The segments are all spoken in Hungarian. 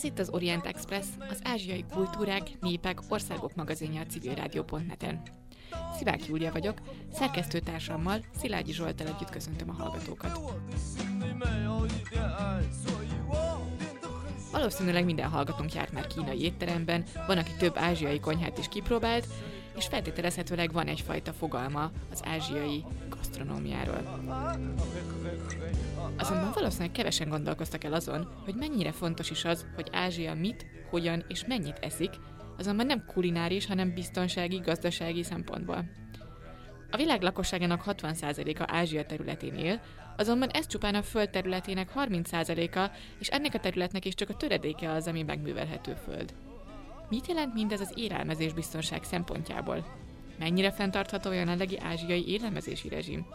Ez itt az Orient Express, az ázsiai kultúrák, népek, országok magazinja a civilrádió.net-en. Szivák Júlia vagyok, szerkesztőtársammal, Szilágyi Zsoltal együtt köszöntöm a hallgatókat. Valószínűleg minden hallgatónk járt már kínai étteremben, van, aki több ázsiai konyhát is kipróbált, és feltételezhetőleg van egyfajta fogalma az ázsiai gasztronómiáról. Azonban valószínűleg kevesen gondolkoztak el azon, hogy mennyire fontos is az, hogy Ázsia mit, hogyan és mennyit eszik, azonban nem kulináris, hanem biztonsági, gazdasági szempontból. A világ lakosságának 60%-a Ázsia területén él, azonban ez csupán a föld területének 30%-a, és ennek a területnek is csak a töredéke az, ami megművelhető föld. Mit jelent mindez az élelmezés biztonság szempontjából? Mennyire fenntartható a jelenlegi ázsiai élelmezési rezsim?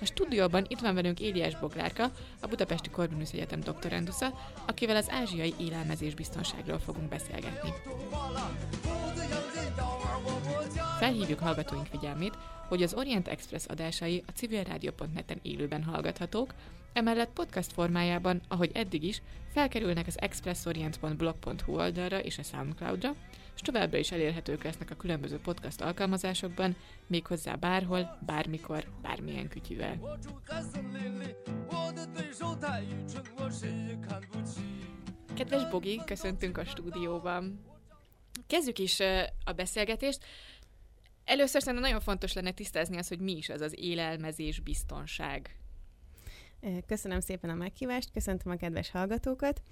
A stúdióban itt van velünk Éliás Boglárka, a Budapesti Corvinus Egyetem doktorandusza, akivel az ázsiai élelmezés biztonságról fogunk beszélgetni. Felhívjuk hallgatóink figyelmét, hogy az Orient Express adásai a civilrádió.net-en élőben hallgathatók, emellett podcast formájában, ahogy eddig is, felkerülnek az expressorient.blog.hu oldalra és a Soundcloudra, és továbbra is elérhetők lesznek a különböző podcast alkalmazásokban, méghozzá bárhol, bármikor, bármilyen kütyüvel. Kedves Bogi, köszöntünk a stúdióban. Kezdjük is a beszélgetést. Először szerintem nagyon fontos lenne tisztázni az, hogy mi is az az élelmezés biztonság. Köszönöm szépen a meghívást, köszöntöm a kedves hallgatókat.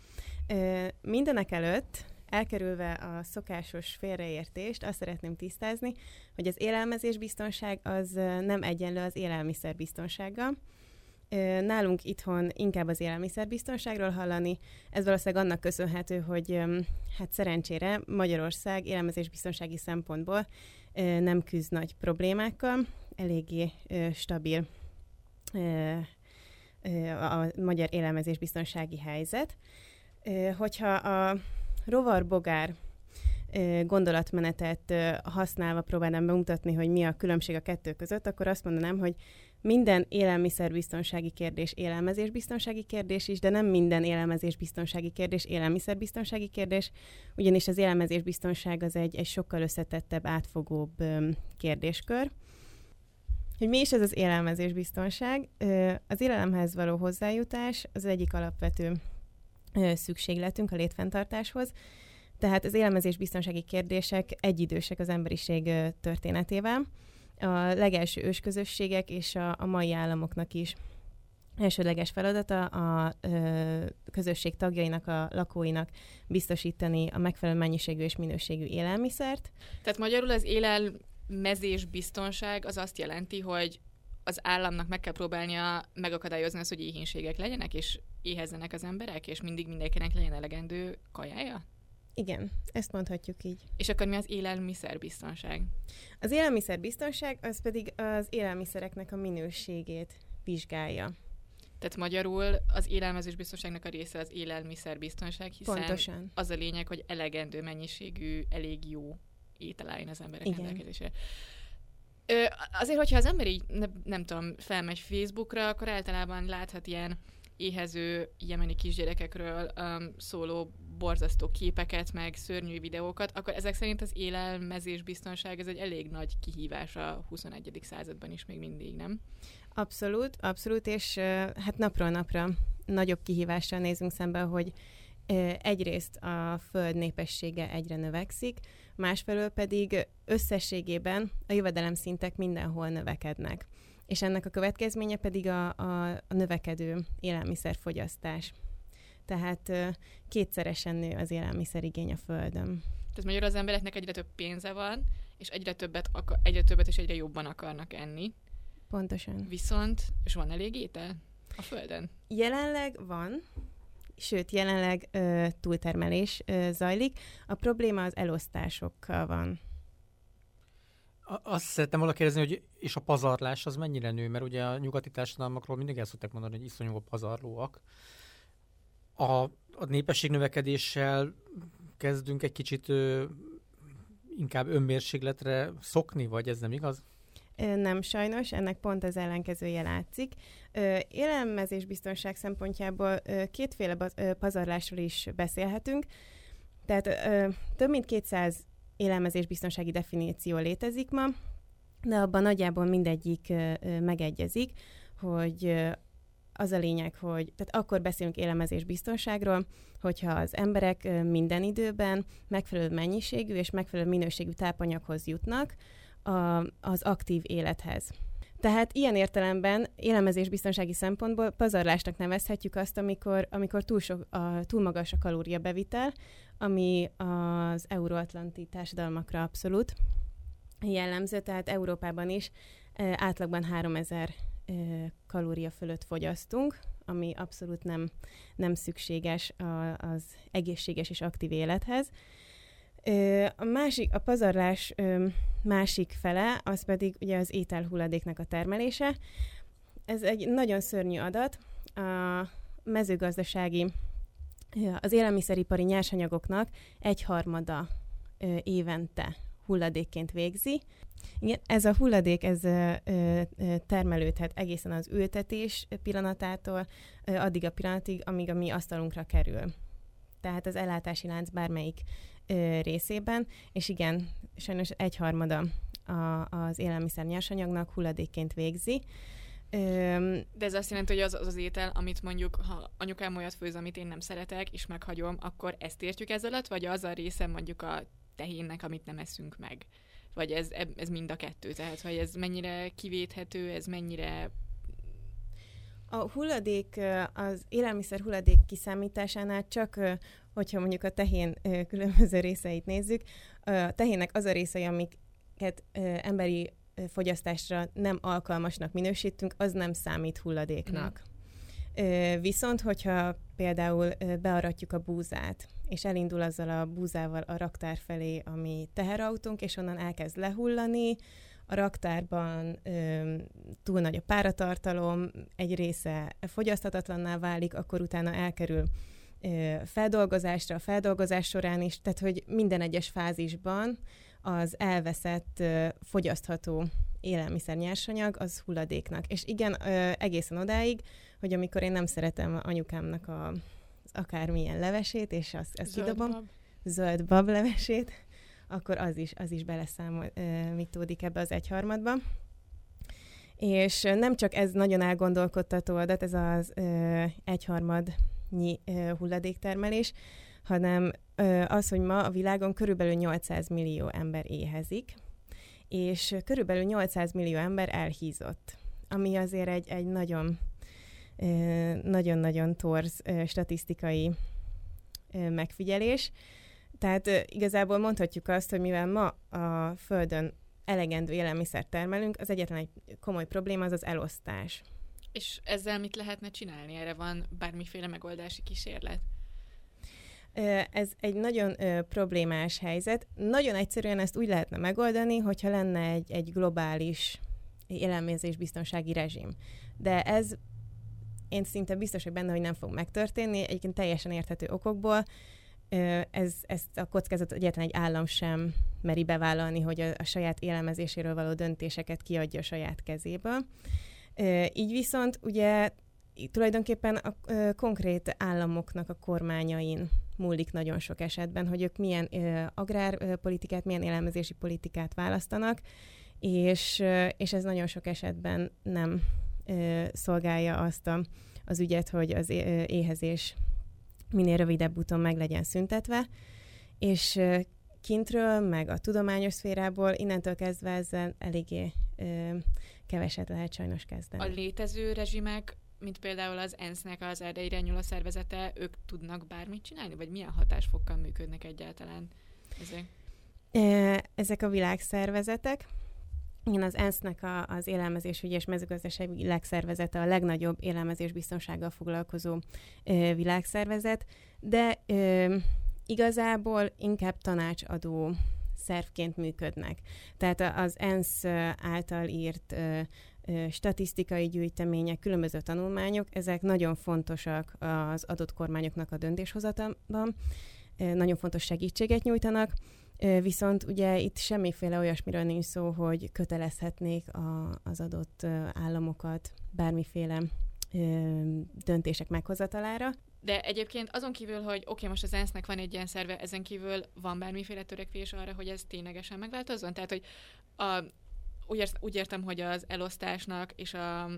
Mindenek előtt elkerülve a szokásos félreértést, azt szeretném tisztázni, hogy az élelmezés biztonság az nem egyenlő az élelmiszer biztonsággal. Nálunk itthon inkább az élelmiszerbiztonságról hallani. Ez valószínűleg annak köszönhető, hogy hát szerencsére Magyarország élelmezésbiztonsági szempontból nem küzd nagy problémákkal, eléggé stabil a magyar élelmezésbiztonsági helyzet. Hogyha a rovarbogár gondolatmenetet használva próbálnám bemutatni, hogy mi a különbség a kettő között, akkor azt mondanám, hogy minden élelmiszerbiztonsági kérdés élelmezésbiztonsági kérdés is, de nem minden élelmezésbiztonsági kérdés élelmiszerbiztonsági kérdés, ugyanis az élelmezésbiztonság az egy, egy sokkal összetettebb, átfogóbb kérdéskör. Hogy mi is ez az élelmezésbiztonság? Az élelemhez való hozzájutás az egyik alapvető szükségletünk a létfenntartáshoz, tehát az élelmezésbiztonsági kérdések egyidősek az emberiség történetével. A legelső ősközösségek és a, mai államoknak is elsődleges feladata a közösség tagjainak, a lakóinak biztosítani a megfelelő mennyiségű és minőségű élelmiszert. Tehát magyarul az élelmezés biztonság az azt jelenti, hogy az államnak meg kell próbálnia megakadályozni azt, hogy éhínségek legyenek, és éhezzenek az emberek, és mindig mindenkinek legyen elegendő kajája? Igen, ezt mondhatjuk így. És akkor mi az élelmiszerbiztonság? Az élelmiszerbiztonság az pedig az élelmiszereknek a minőségét vizsgálja. Tehát magyarul az élelmezés biztonságnak a része az élelmiszerbiztonság, hiszen Pontosan. az a lényeg, hogy elegendő mennyiségű, elég jó étel álljon az emberek Igen. rendelkezésre. Ö, azért, hogyha az ember így, ne, nem tudom, felmegy Facebookra, akkor általában láthat ilyen éhező jemeni kisgyerekekről um, szóló borzasztó képeket, meg szörnyű videókat, akkor ezek szerint az élelmezés biztonság ez egy elég nagy kihívás a 21. században is még mindig, nem? Abszolút, abszolút, és hát napról napra nagyobb kihívással nézünk szembe, hogy egyrészt a föld népessége egyre növekszik, másfelől pedig összességében a jövedelemszintek mindenhol növekednek. És ennek a következménye pedig a, a, a növekedő élelmiszerfogyasztás. Tehát kétszeresen nő az élelmiszerigény a Földön. Tehát magyarul az embereknek egyre több pénze van, és egyre többet, akar, egyre többet és egyre jobban akarnak enni. Pontosan. Viszont, és van elég étel a Földön? Jelenleg van, sőt, jelenleg ö, túltermelés ö, zajlik. A probléma az elosztásokkal van. Azt szerettem volna kérdezni, hogy és a pazarlás az mennyire nő, mert ugye a nyugati társadalmakról mindig el szokták mondani, hogy iszonyú a pazarlóak. A, a népesség növekedéssel kezdünk egy kicsit ö, inkább önmérsékletre szokni, vagy ez nem igaz? Nem sajnos, ennek pont az ellenkezője látszik. Élelmezés biztonság szempontjából kétféle pazarlásról is beszélhetünk. Tehát több mint 200 élelmezésbiztonsági definíció létezik ma, de abban nagyjából mindegyik megegyezik, hogy az a lényeg, hogy tehát akkor beszélünk élelmezés biztonságról, hogyha az emberek minden időben megfelelő mennyiségű és megfelelő minőségű tápanyaghoz jutnak a, az aktív élethez. Tehát ilyen értelemben élelmezés biztonsági szempontból pazarlásnak nevezhetjük azt, amikor, amikor túl, sok, a, túl magas a kalóriabevitel, ami az euróatlanti társadalmakra abszolút jellemző, tehát Európában is átlagban 3000 kalória fölött fogyasztunk, ami abszolút nem, nem szükséges az egészséges és aktív élethez. A másik, a pazarlás másik fele, az pedig ugye az ételhulladéknak a termelése. Ez egy nagyon szörnyű adat. A mezőgazdasági, az élelmiszeripari nyersanyagoknak egyharmada évente hulladékként végzi. Igen, ez a hulladék, ez termelődhet egészen az ültetés pillanatától addig a pillanatig, amíg a mi asztalunkra kerül. Tehát az ellátási lánc bármelyik ö, részében, és igen, sajnos egyharmada a, az élelmiszer nyersanyagnak hulladékként végzi. De ez azt jelenti, hogy az, az az étel, amit mondjuk, ha anyukám olyat főz, amit én nem szeretek, és meghagyom, akkor ezt értjük ez alatt, vagy az a része mondjuk a tehénnek, amit nem eszünk meg? Vagy ez, ez mind a kettő? Tehát, hogy ez mennyire kivéthető, ez mennyire a hulladék, az élelmiszer hulladék kiszámításánál csak, hogyha mondjuk a tehén különböző részeit nézzük, a tehénnek az a részei, amiket emberi fogyasztásra nem alkalmasnak minősítünk, az nem számít hulladéknak. Mm. Viszont, hogyha például bearatjuk a búzát, és elindul azzal a búzával a raktár felé, ami teherautónk, és onnan elkezd lehullani, a raktárban ö, túl nagy a páratartalom, egy része fogyaszthatatlanná válik, akkor utána elkerül ö, feldolgozásra, a feldolgozás során is, tehát hogy minden egyes fázisban az elveszett ö, fogyasztható élelmiszer nyersanyag az hulladéknak. És igen, ö, egészen odáig, hogy amikor én nem szeretem anyukámnak a akármilyen levesét, és azt, azt zöld kidobom, bab. zöld levesét, akkor az is, az is beleszámítódik ebbe az egyharmadba. És nem csak ez nagyon elgondolkodtató adat, ez az ö, egyharmadnyi ö, hulladéktermelés, hanem ö, az, hogy ma a világon körülbelül 800 millió ember éhezik, és körülbelül 800 millió ember elhízott, ami azért egy, egy nagyon nagyon-nagyon torz statisztikai megfigyelés. Tehát igazából mondhatjuk azt, hogy mivel ma a Földön elegendő élelmiszert termelünk, az egyetlen egy komoly probléma az az elosztás. És ezzel mit lehetne csinálni? Erre van bármiféle megoldási kísérlet? Ez egy nagyon problémás helyzet. Nagyon egyszerűen ezt úgy lehetne megoldani, hogyha lenne egy, egy globális élelmezésbiztonsági rezsim. De ez én szinte biztos hogy benne, hogy nem fog megtörténni, egyébként teljesen érthető okokból. Ez, ezt a kockázatot egyetlen egy állam sem meri bevállalni, hogy a, a saját élelmezéséről való döntéseket kiadja a saját kezéből. Így viszont ugye tulajdonképpen a konkrét államoknak a kormányain múlik nagyon sok esetben, hogy ők milyen agrárpolitikát, milyen élelmezési politikát választanak, és, és ez nagyon sok esetben nem szolgálja azt a, az ügyet, hogy az éhezés minél rövidebb úton meg legyen szüntetve, és kintről, meg a tudományos szférából innentől kezdve ezzel eléggé ö, keveset lehet sajnos kezdeni. A létező rezsimek, mint például az ENSZ-nek az erdeire a szervezete, ők tudnak bármit csinálni? Vagy milyen hatásfokkal működnek egyáltalán ezek? Ezek a világszervezetek, igen, az ENSZ-nek a, az élelmezésügyi és mezőgazdasági világszervezete a legnagyobb élelmezésbiztonsággal foglalkozó ö, világszervezet, de ö, igazából inkább tanácsadó szervként működnek. Tehát az ENSZ által írt ö, statisztikai gyűjtemények, különböző tanulmányok, ezek nagyon fontosak az adott kormányoknak a döntéshozatalban, nagyon fontos segítséget nyújtanak, Viszont ugye itt semmiféle olyasmiről nincs szó, hogy kötelezhetnék a, az adott államokat bármiféle döntések meghozatalára. De egyébként azon kívül, hogy oké, okay, most az ENSZ-nek van egy ilyen szerve, ezen kívül van bármiféle törekvés arra, hogy ez ténylegesen megváltozzon? Tehát, hogy a, úgy, ért, úgy értem, hogy az elosztásnak és a,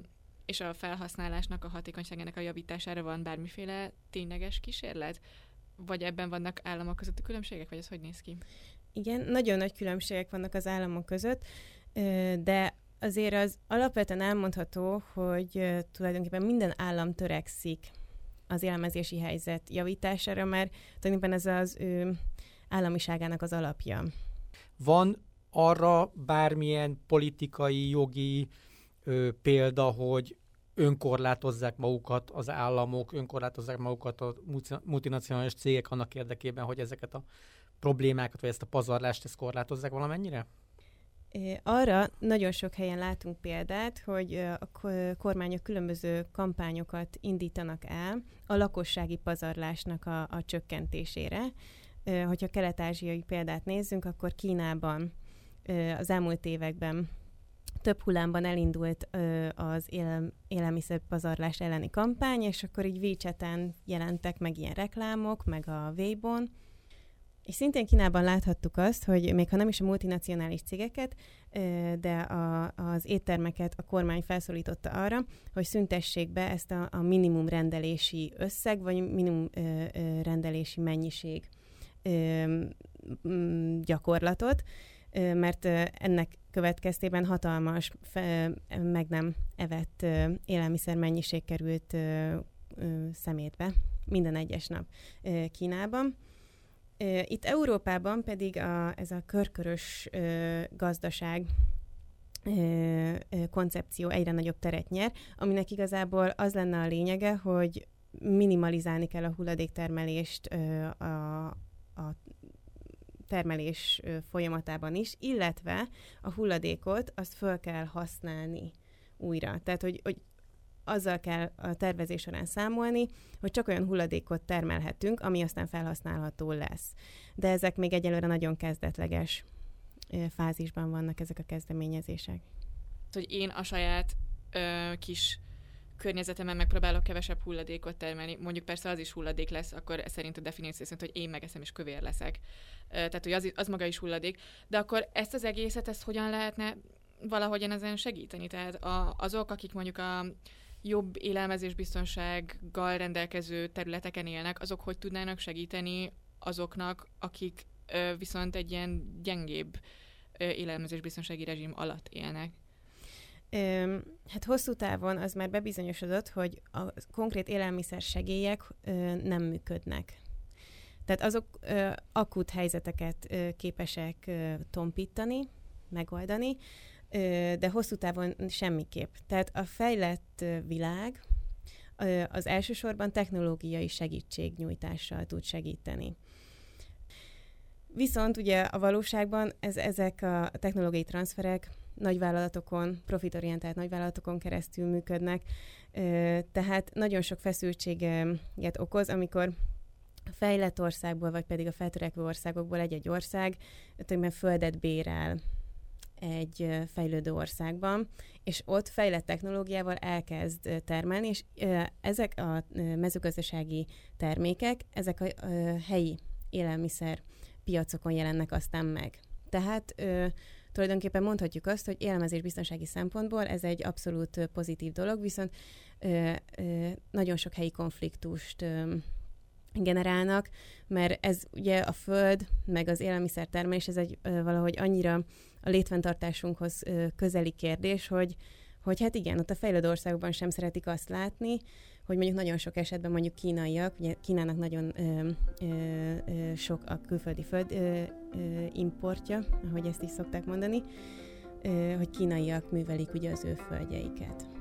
és a felhasználásnak a hatékonyságának a javítására van bármiféle tényleges kísérlet? Vagy ebben vannak államok közötti különbségek, vagy ez hogy néz ki? Igen, nagyon nagy különbségek vannak az államok között, de azért az alapvetően elmondható, hogy tulajdonképpen minden állam törekszik az élelmezési helyzet javítására, mert tulajdonképpen ez az ő államiságának az alapja. Van arra bármilyen politikai, jogi ö, példa, hogy önkorlátozzák magukat az államok, önkorlátozzák magukat a multinacionális cégek annak érdekében, hogy ezeket a problémákat, vagy ezt a pazarlást ezt korlátozzák valamennyire? Arra nagyon sok helyen látunk példát, hogy a kormányok különböző kampányokat indítanak el a lakossági pazarlásnak a, a csökkentésére. Hogyha kelet-ázsiai példát nézzünk, akkor Kínában az elmúlt években több hullámban elindult az élel, élelmiszerpazarlás elleni kampány, és akkor így WeChat-en jelentek meg ilyen reklámok, meg a Weibo-n, és szintén Kínában láthattuk azt, hogy még ha nem is a multinacionális cégeket, de a, az éttermeket a kormány felszólította arra, hogy szüntessék be ezt a, a minimum rendelési összeg, vagy minimum ö, ö, rendelési mennyiség ö, gyakorlatot, ö, mert ennek következtében hatalmas, meg nem evett élelmiszer mennyiség került szemétbe minden egyes nap Kínában. Itt Európában pedig a, ez a körkörös gazdaság koncepció egyre nagyobb teret nyer, aminek igazából az lenne a lényege, hogy minimalizálni kell a hulladéktermelést a, a termelés folyamatában is, illetve a hulladékot azt föl kell használni újra. Tehát, hogy, hogy azzal kell a tervezés során számolni, hogy csak olyan hulladékot termelhetünk, ami aztán felhasználható lesz. De ezek még egyelőre nagyon kezdetleges fázisban vannak ezek a kezdeményezések. Hogy én a saját ö, kis környezetemben megpróbálok kevesebb hulladékot termelni, mondjuk persze az is hulladék lesz, akkor szerint a definíció szerint, hogy én megeszem és kövér leszek. Tehát, hogy az, az maga is hulladék. De akkor ezt az egészet, ezt hogyan lehetne valahogyan ezen segíteni? Tehát a, azok, akik mondjuk a jobb élelmezésbiztonsággal rendelkező területeken élnek, azok hogy tudnának segíteni azoknak, akik viszont egy ilyen gyengébb élelmezésbiztonsági rezsim alatt élnek? Ö, hát hosszú távon az már bebizonyosodott, hogy a konkrét élelmiszer segélyek ö, nem működnek. Tehát azok ö, akut helyzeteket ö, képesek ö, tompítani, megoldani, de hosszú távon semmiképp. Tehát a fejlett világ az elsősorban technológiai segítségnyújtással tud segíteni. Viszont ugye a valóságban ez, ezek a technológiai transferek nagyvállalatokon, profitorientált nagyvállalatokon keresztül működnek, tehát nagyon sok feszültséget okoz, amikor a fejlett országból, vagy pedig a feltörekvő országokból egy-egy ország tulajdonképpen földet bérel egy fejlődő országban, és ott fejlett technológiával elkezd termelni, és ezek a mezőgazdasági termékek, ezek a helyi élelmiszer piacokon jelennek aztán meg. Tehát tulajdonképpen mondhatjuk azt, hogy élelmezésbiztonsági szempontból ez egy abszolút pozitív dolog, viszont nagyon sok helyi konfliktust generálnak, mert ez ugye a föld, meg az élelmiszertermelés, ez egy valahogy annyira a létfenntartásunkhoz közeli kérdés, hogy, hogy hát igen, ott a fejlődő országokban sem szeretik azt látni, hogy mondjuk nagyon sok esetben mondjuk kínaiak, ugye Kínának nagyon ö, ö, ö, sok a külföldi föld ö, ö, importja, ahogy ezt is szokták mondani, ö, hogy kínaiak művelik ugye az ő földjeiket.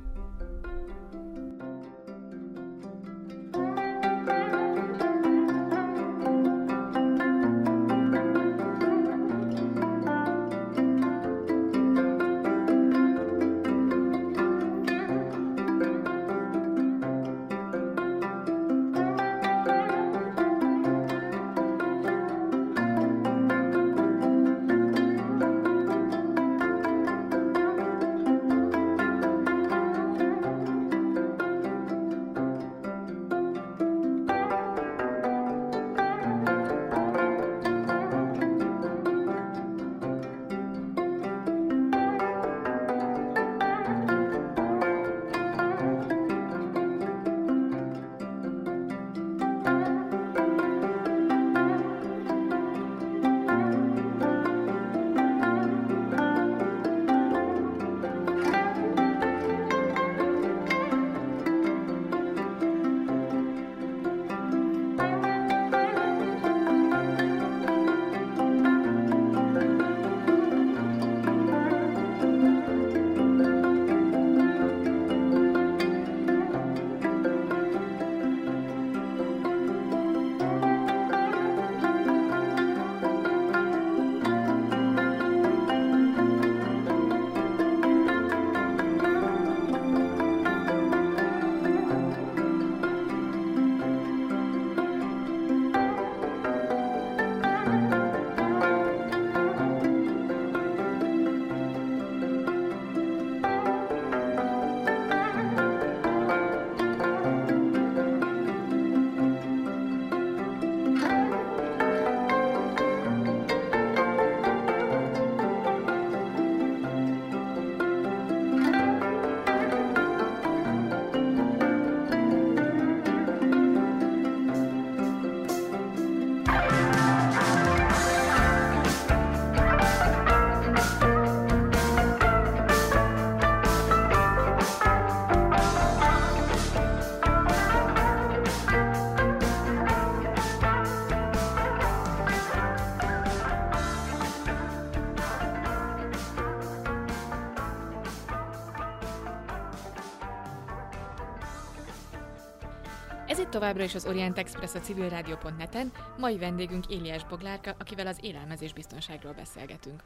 Továbbra is az Orient Express a civilrádió.net-en, mai vendégünk Éliás Boglárka, akivel az élelmezés biztonságról beszélgetünk.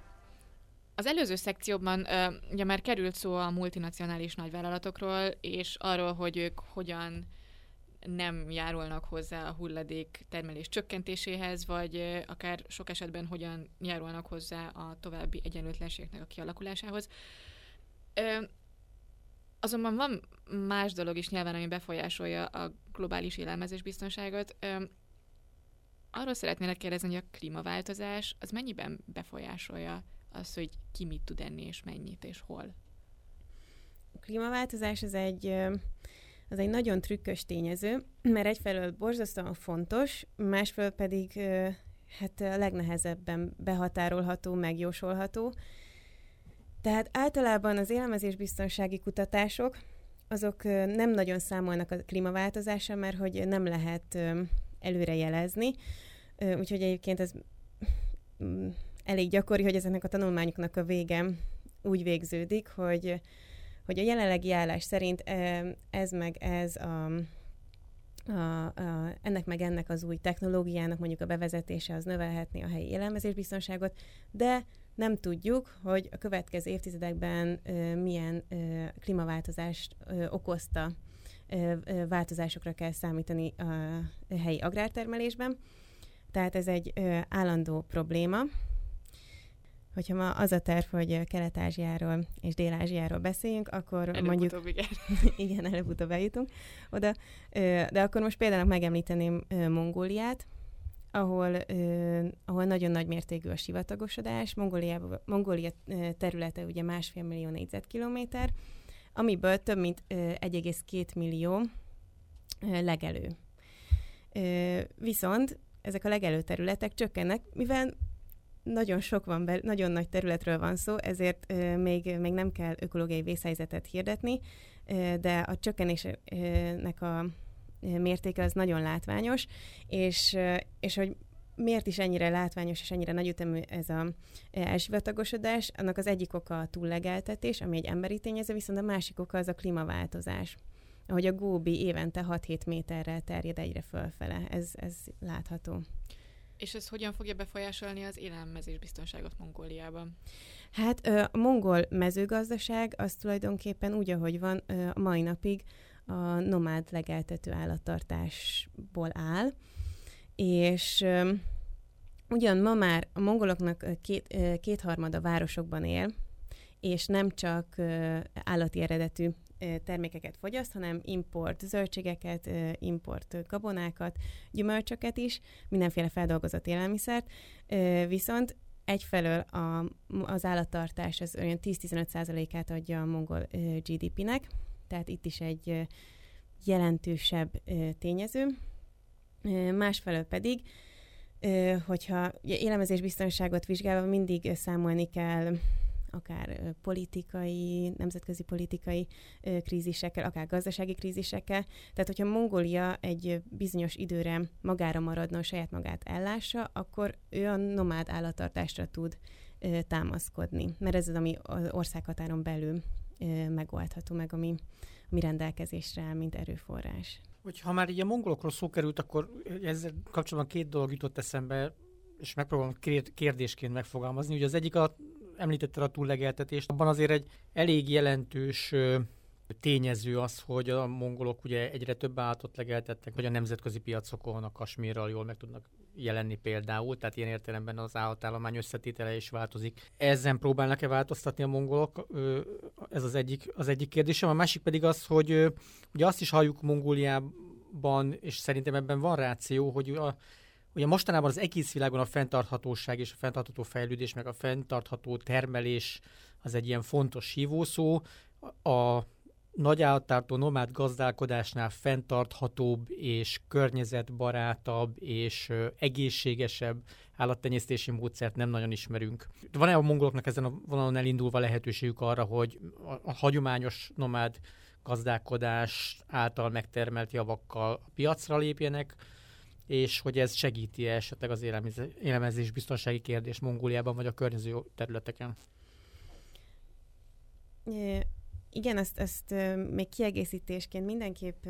Az előző szekcióban ugye már került szó a multinacionális nagyvállalatokról, és arról, hogy ők hogyan nem járulnak hozzá a hulladék termelés csökkentéséhez, vagy akár sok esetben hogyan járulnak hozzá a további egyenlőtlenségnek a kialakulásához. Azonban van más dolog is nyilván, ami befolyásolja a globális élelmezésbiztonságot. Arról szeretnélek kérdezni, hogy a klímaváltozás az mennyiben befolyásolja az, hogy ki mit tud enni, és mennyit, és hol? A klímaváltozás az egy, az egy nagyon trükkös tényező, mert egyfelől borzasztóan fontos, másfelől pedig hát legnehezebben behatárolható, megjósolható. Tehát általában az élelmezésbiztonsági kutatások azok nem nagyon számolnak a klímaváltozással, mert hogy nem lehet előre jelezni. Úgyhogy egyébként ez mm, elég gyakori, hogy ezeknek a tanulmányoknak a vége úgy végződik, hogy, hogy a jelenlegi állás szerint ez meg ez a, a, a, ennek meg ennek az új technológiának mondjuk a bevezetése az növelhetné a helyi élelmezésbiztonságot, de nem tudjuk, hogy a következő évtizedekben milyen klímaváltozást okozta változásokra kell számítani a helyi agrártermelésben. Tehát ez egy állandó probléma. Hogyha ma az a terv, hogy Kelet-Ázsiáról és Dél-Ázsiáról beszéljünk, akkor előbb mondjuk... igen. igen, előbb-utóbb eljutunk oda. De akkor most például megemlíteném Mongóliát, ahol, uh, ahol nagyon nagy mértékű a sivatagosodás. Mongólia, Mongólia területe ugye másfél millió négyzetkilométer, amiből több mint uh, 1,2 millió uh, legelő. Uh, viszont ezek a legelő területek csökkennek, mivel nagyon sok van, be, nagyon nagy területről van szó, ezért uh, még, még nem kell ökológiai vészhelyzetet hirdetni, uh, de a csökkenésnek a mértéke az nagyon látványos, és, és hogy miért is ennyire látványos és ennyire nagyütemű ez a elsivatagosodás, annak az egyik oka a túllegeltetés, ami egy emberi tényező, viszont a másik oka az a klímaváltozás. Ahogy a góbi évente 6-7 méterrel terjed egyre fölfele, ez, ez látható. És ez hogyan fogja befolyásolni az élelmezés biztonságot Mongóliában? Hát a mongol mezőgazdaság az tulajdonképpen úgy, ahogy van, a mai napig a nomád legeltető állattartásból áll, és ugyan ma már a mongoloknak két, kétharmada városokban él, és nem csak állati eredetű termékeket fogyaszt, hanem import zöldségeket, import gabonákat, gyümölcsöket is, mindenféle feldolgozott élelmiszert, viszont egyfelől a, az állattartás az olyan 10-15%-át adja a mongol GDP-nek, tehát itt is egy jelentősebb tényező. Másfelől pedig, hogyha élelmezésbiztonságot vizsgálva mindig számolni kell akár politikai, nemzetközi politikai krízisekkel, akár gazdasági krízisekkel. Tehát, hogyha Mongólia egy bizonyos időre magára maradna, a saját magát ellássa, akkor ő a nomád állattartásra tud támaszkodni. Mert ez az, ami az országhatáron belül megoldható, meg ami, ami rendelkezésre áll, mint erőforrás. Hogy ha már így a mongolokról szó került, akkor ezzel kapcsolatban két dolog jutott eszembe, és megpróbálom kérdésként megfogalmazni. Ugye az egyik a, említette a túllegeltetést, abban azért egy elég jelentős tényező az, hogy a mongolok ugye egyre több állatot legeltettek, vagy a nemzetközi piacokon a kasmírral jól meg tudnak jelenni például, tehát ilyen értelemben az állatállomány összetétele is változik. Ezen próbálnak-e változtatni a mongolok? Ez az egyik, az egyik kérdésem. A másik pedig az, hogy ugye azt is halljuk Mongóliában, és szerintem ebben van ráció, hogy a, Ugye mostanában az egész világon a fenntarthatóság és a fenntartható fejlődés, meg a fenntartható termelés az egy ilyen fontos hívószó. A nagy állattartó nomád gazdálkodásnál fenntarthatóbb és környezetbarátabb és egészségesebb állattenyésztési módszert nem nagyon ismerünk. Van-e a mongoloknak ezen a vonalon elindulva lehetőségük arra, hogy a hagyományos nomád gazdálkodás által megtermelt javakkal a piacra lépjenek, és hogy ez segíti -e esetleg az élelmezés biztonsági kérdés Mongóliában vagy a környező területeken? Igen, ezt, ezt még kiegészítésként mindenképp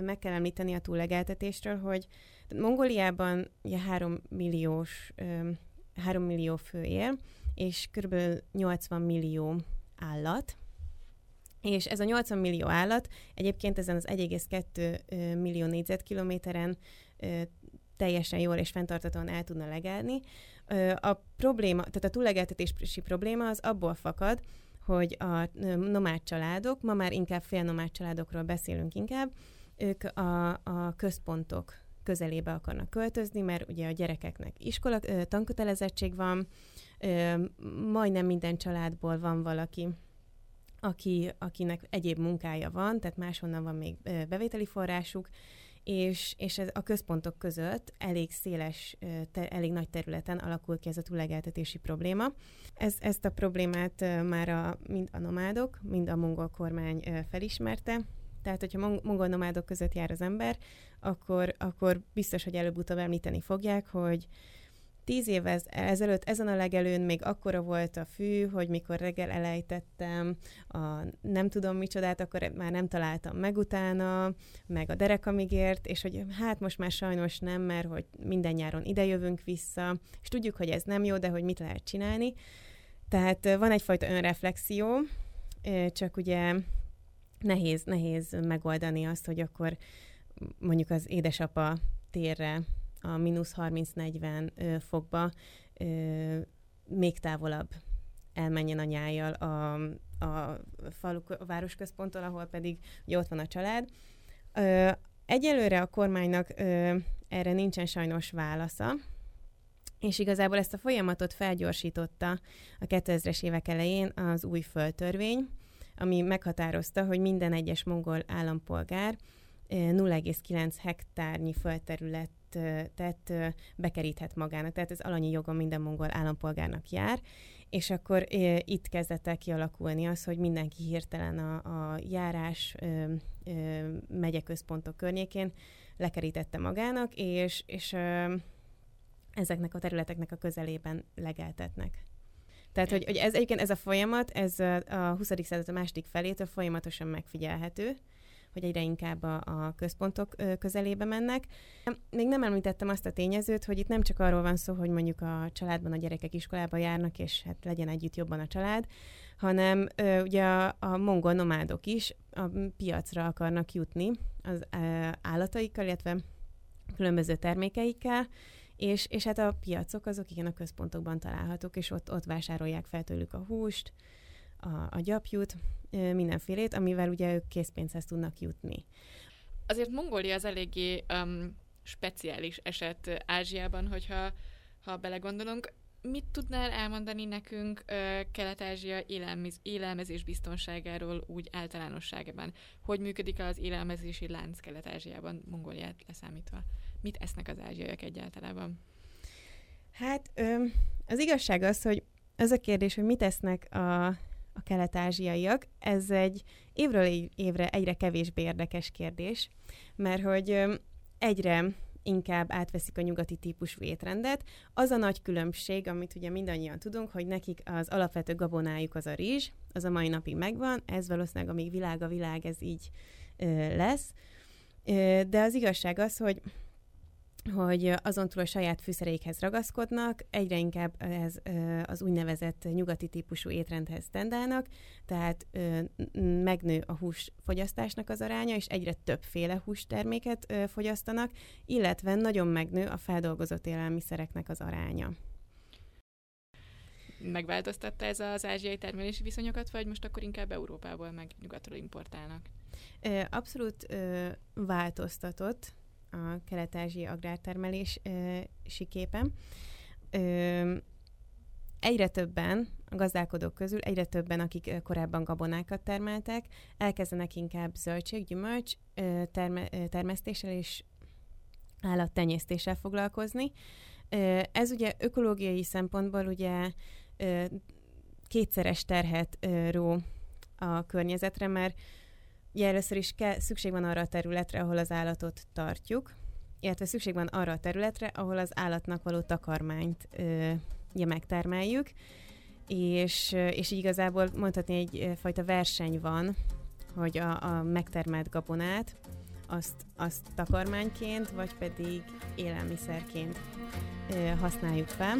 meg kell említeni a túllegeltetésről, hogy Mongóliában ugye 3 milliós, 3 millió fő él, és kb. 80 millió állat, és ez a 80 millió állat egyébként ezen az 1,2 millió négyzetkilométeren teljesen jól és fenntartatóan el tudna legelni. A probléma, tehát a túllegeltetési probléma az abból fakad, hogy a nomád családok, ma már inkább félnomád családokról beszélünk inkább, ők a, a központok közelébe akarnak költözni, mert ugye a gyerekeknek iskola, tankötelezettség van, majdnem minden családból van valaki, aki, akinek egyéb munkája van, tehát máshonnan van még bevételi forrásuk, és, és ez a központok között elég széles, te, elég nagy területen alakul ki ez a túlegeltetési probléma. Ez, ezt a problémát már a, mind a nomádok, mind a mongol kormány felismerte, tehát, hogyha mongol nomádok között jár az ember, akkor, akkor biztos, hogy előbb-utóbb említeni fogják, hogy tíz évvel ezelőtt ezen a legelőn még akkora volt a fű, hogy mikor reggel elejtettem a nem tudom micsodát, akkor már nem találtam meg utána, meg a derekamig ért, és hogy hát most már sajnos nem, mert hogy minden nyáron idejövünk vissza, és tudjuk, hogy ez nem jó, de hogy mit lehet csinálni. Tehát van egyfajta önreflexió, csak ugye nehéz, nehéz megoldani azt, hogy akkor mondjuk az édesapa térre a mínusz 30-40 fokba még távolabb elmenjen a nyájjal a, a falu, a városközponttól, ahol pedig ugye ott van a család. Egyelőre a kormánynak erre nincsen sajnos válasza, és igazából ezt a folyamatot felgyorsította a 2000-es évek elején az új földtörvény, ami meghatározta, hogy minden egyes mongol állampolgár 0,9 hektárnyi földterület tehát bekeríthet magának. Tehát ez alanyi joga minden mongol állampolgárnak jár, és akkor itt kezdett el kialakulni az, hogy mindenki hirtelen a, a járás megyeközpontok környékén lekerítette magának, és, és ezeknek a területeknek a közelében legeltetnek. Tehát, hogy, hogy ez egyébként ez a folyamat, ez a 20. század a második felétől folyamatosan megfigyelhető, hogy egyre inkább a, a központok közelébe mennek. Még nem említettem azt a tényezőt, hogy itt nem csak arról van szó, hogy mondjuk a családban a gyerekek iskolába járnak, és hát legyen együtt jobban a család, hanem ugye a, a mongol nomádok is a piacra akarnak jutni az ö, állataikkal, illetve különböző termékeikkel, és, és hát a piacok azok igen a központokban találhatók, és ott, ott vásárolják fel tőlük a húst, a, a gyapjút, mindenfélét, amivel ugye ők készpénzhez tudnak jutni. Azért Mongólia az eléggé um, speciális eset Ázsiában, hogyha ha belegondolunk. Mit tudnál elmondani nekünk uh, Kelet-Ázsia élelmez, élelmezés biztonságáról úgy általánosságban? Hogy működik az élelmezési lánc Kelet-Ázsiában, Mongóliát leszámítva? Mit esznek az ázsiaiak egyáltalában? Hát az igazság az, hogy az a kérdés, hogy mit esznek a a kelet-ázsiaiak. Ez egy évről évre egyre kevésbé érdekes kérdés, mert hogy egyre inkább átveszik a nyugati típusú étrendet. Az a nagy különbség, amit ugye mindannyian tudunk, hogy nekik az alapvető gabonájuk az a rizs, az a mai napig megvan, ez valószínűleg amíg világ a világ, ez így ö, lesz. Ö, de az igazság az, hogy hogy azon túl a saját fűszereikhez ragaszkodnak, egyre inkább ez az úgynevezett nyugati típusú étrendhez tendálnak, tehát megnő a húsfogyasztásnak az aránya, és egyre többféle hústerméket fogyasztanak, illetve nagyon megnő a feldolgozott élelmiszereknek az aránya. Megváltoztatta ez az ázsiai termelési viszonyokat, vagy most akkor inkább Európából meg nyugatról importálnak? Abszolút változtatott a kelet-ázsiai agrártermelési képen. Egyre többen, a gazdálkodók közül egyre többen, akik korábban gabonákat termeltek, elkezdenek inkább zöldség, gyümölcs terme, termesztéssel és állattenyésztéssel foglalkozni. Ez ugye ökológiai szempontból ugye kétszeres terhet ró a környezetre, mert Ugye először is kell, szükség van arra a területre, ahol az állatot tartjuk, illetve szükség van arra a területre, ahol az állatnak való takarmányt ö, ugye megtermeljük, és, és így igazából mondhatni egyfajta verseny van, hogy a, a megtermelt gabonát azt, azt takarmányként, vagy pedig élelmiszerként használjuk fel.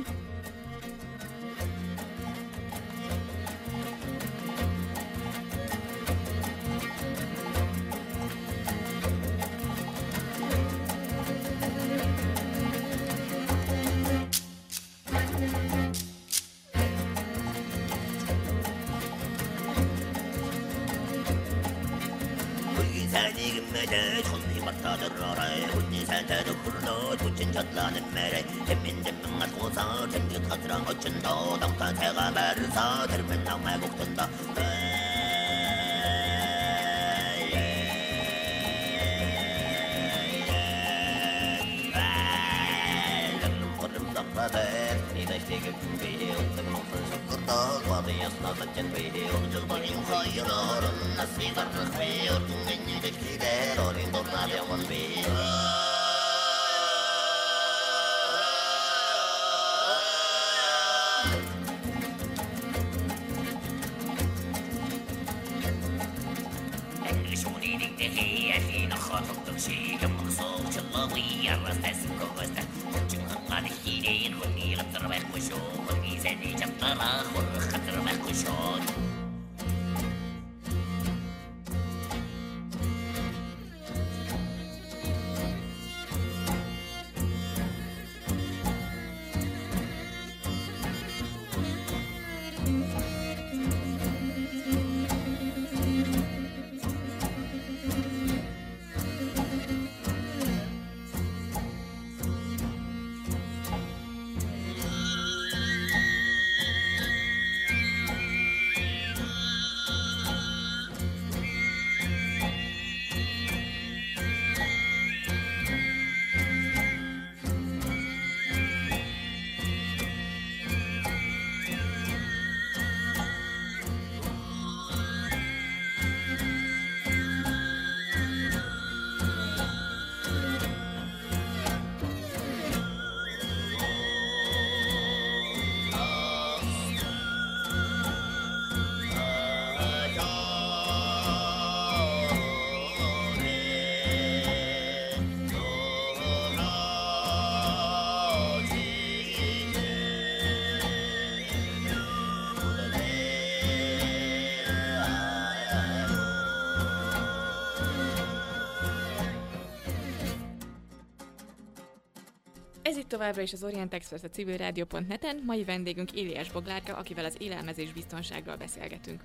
Továbbra is az Orient Express a civilrádió.net-en, mai vendégünk Éliás Boglárka, akivel az élelmezés biztonságról beszélgetünk.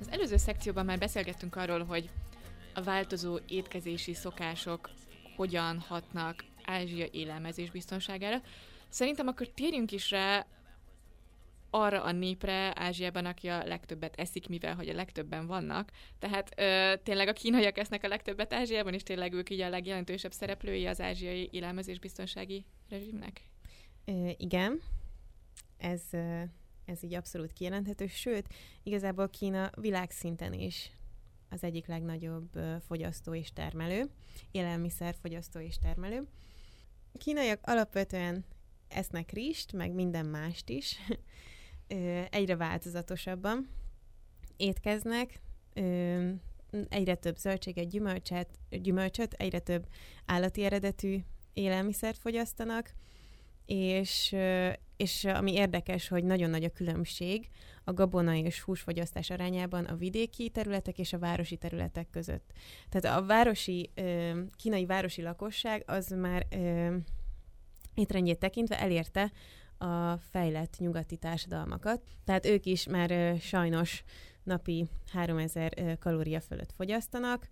Az előző szekcióban már beszélgettünk arról, hogy a változó étkezési szokások hogyan hatnak Ázsia élelmezés biztonságára. Szerintem akkor térjünk is rá arra a népre Ázsiában, aki a legtöbbet eszik, mivel hogy a legtöbben vannak. Tehát ö, tényleg a kínaiak esznek a legtöbbet Ázsiában, és tényleg ők így a legjelentősebb szereplői az ázsiai élelmezésbiztonsági rezsimnek? Ö, igen, ez, ez így abszolút kijelenthető, sőt, igazából Kína világszinten is az egyik legnagyobb fogyasztó és termelő, élelmiszer fogyasztó és termelő. Kínaiak alapvetően esznek rist, meg minden mást is, egyre változatosabban étkeznek, egyre több zöldséget, gyümölcset, gyümölcsöt, egyre több állati eredetű élelmiszert fogyasztanak, és, és ami érdekes, hogy nagyon nagy a különbség a gabona és húsfogyasztás arányában a vidéki területek és a városi területek között. Tehát a városi, kínai városi lakosság az már étrendjét tekintve elérte a fejlett nyugati társadalmakat. Tehát ők is már sajnos napi 3000 kalória fölött fogyasztanak.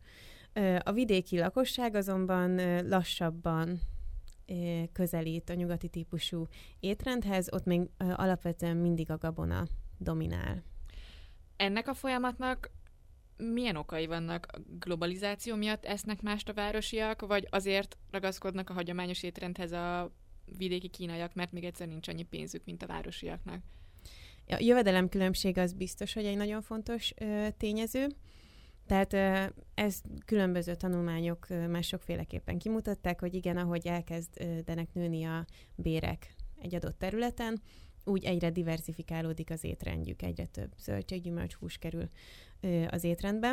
A vidéki lakosság azonban lassabban közelít a nyugati típusú étrendhez, ott még alapvetően mindig a gabona dominál. Ennek a folyamatnak milyen okai vannak? A globalizáció miatt esznek mást a városiak, vagy azért ragaszkodnak a hagyományos étrendhez a vidéki kínaiak, mert még egyszer nincs annyi pénzük, mint a városiaknak. A jövedelemkülönbség az biztos, hogy egy nagyon fontos ö, tényező. Tehát ez különböző tanulmányok már sokféleképpen kimutatták, hogy igen, ahogy elkezdenek nőni a bérek egy adott területen, úgy egyre diversifikálódik az étrendjük, egyre több zöldség, gyümölcs, hús kerül az étrendbe.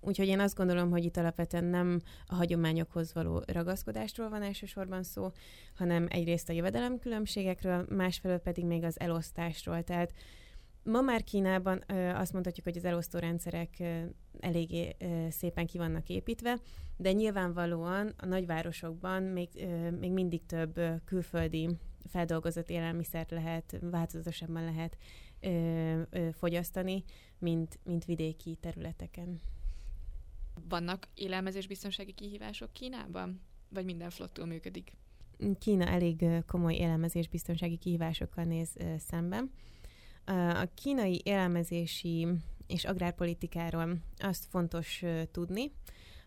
Úgyhogy én azt gondolom, hogy itt alapvetően nem a hagyományokhoz való ragaszkodástól van elsősorban szó, hanem egyrészt a jövedelemkülönbségekről, másfelől pedig még az elosztásról. Tehát ma már Kínában azt mondhatjuk, hogy az elosztó rendszerek eléggé szépen ki vannak építve, de nyilvánvalóan a nagyvárosokban még, még mindig több külföldi feldolgozott élelmiszert lehet, változatosabban lehet ö, ö, fogyasztani, mint, mint vidéki területeken. Vannak élelmezésbiztonsági kihívások Kínában? Vagy minden flottul működik? Kína elég komoly élelmezésbiztonsági kihívásokkal néz szemben. A kínai élelmezési és agrárpolitikáról azt fontos tudni,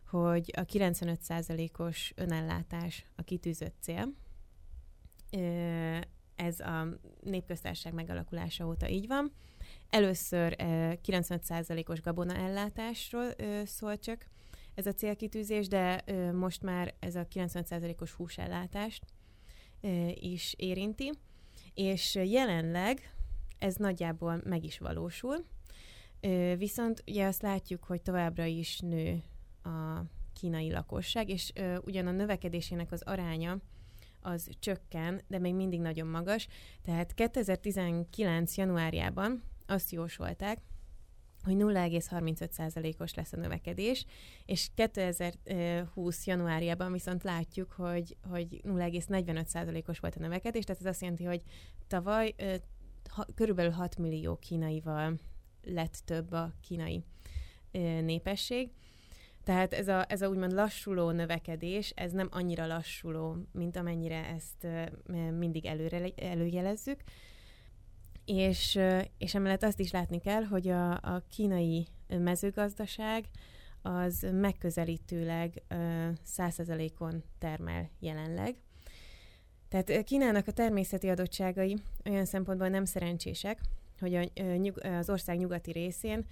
hogy a 95%-os önellátás a kitűzött cél. Ez a népköztársaság megalakulása óta így van. Először 95%-os gabona ellátásról szólt csak ez a célkitűzés, de most már ez a 95%-os húsellátást is érinti, és jelenleg ez nagyjából meg is valósul, viszont ugye azt látjuk, hogy továbbra is nő a kínai lakosság, és ugyan a növekedésének az aránya az csökken, de még mindig nagyon magas. Tehát 2019. januárjában azt jósolták, hogy 0,35%-os lesz a növekedés, és 2020 januárjában viszont látjuk, hogy, hogy 0,45%-os volt a növekedés, tehát ez azt jelenti, hogy tavaly körülbelül 6 millió kínaival lett több a kínai népesség, tehát ez a, ez a úgymond lassuló növekedés, ez nem annyira lassuló, mint amennyire ezt mindig előre, előjelezzük. És, és emellett azt is látni kell, hogy a, a kínai mezőgazdaság az megközelítőleg 100%-on termel jelenleg. Tehát Kínának a természeti adottságai olyan szempontból nem szerencsések, hogy a, az ország nyugati részén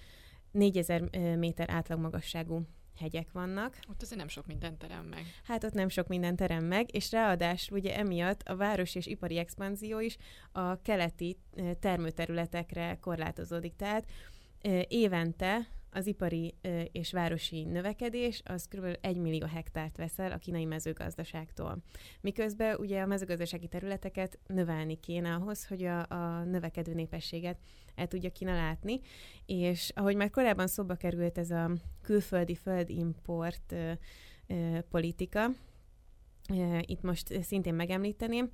4000 méter átlagmagasságú hegyek vannak. Ott azért nem sok minden terem meg. Hát ott nem sok minden terem meg, és ráadásul ugye emiatt a város és ipari expanzió is a keleti termőterületekre korlátozódik. Tehát évente az ipari és városi növekedés az kb. 1 millió hektárt veszel a kínai mezőgazdaságtól. Miközben ugye a mezőgazdasági területeket növelni kéne ahhoz, hogy a, a növekedő népességet el tudja Kína látni, és ahogy már korábban szóba került ez a külföldi föld-import politika, itt most szintén megemlíteném,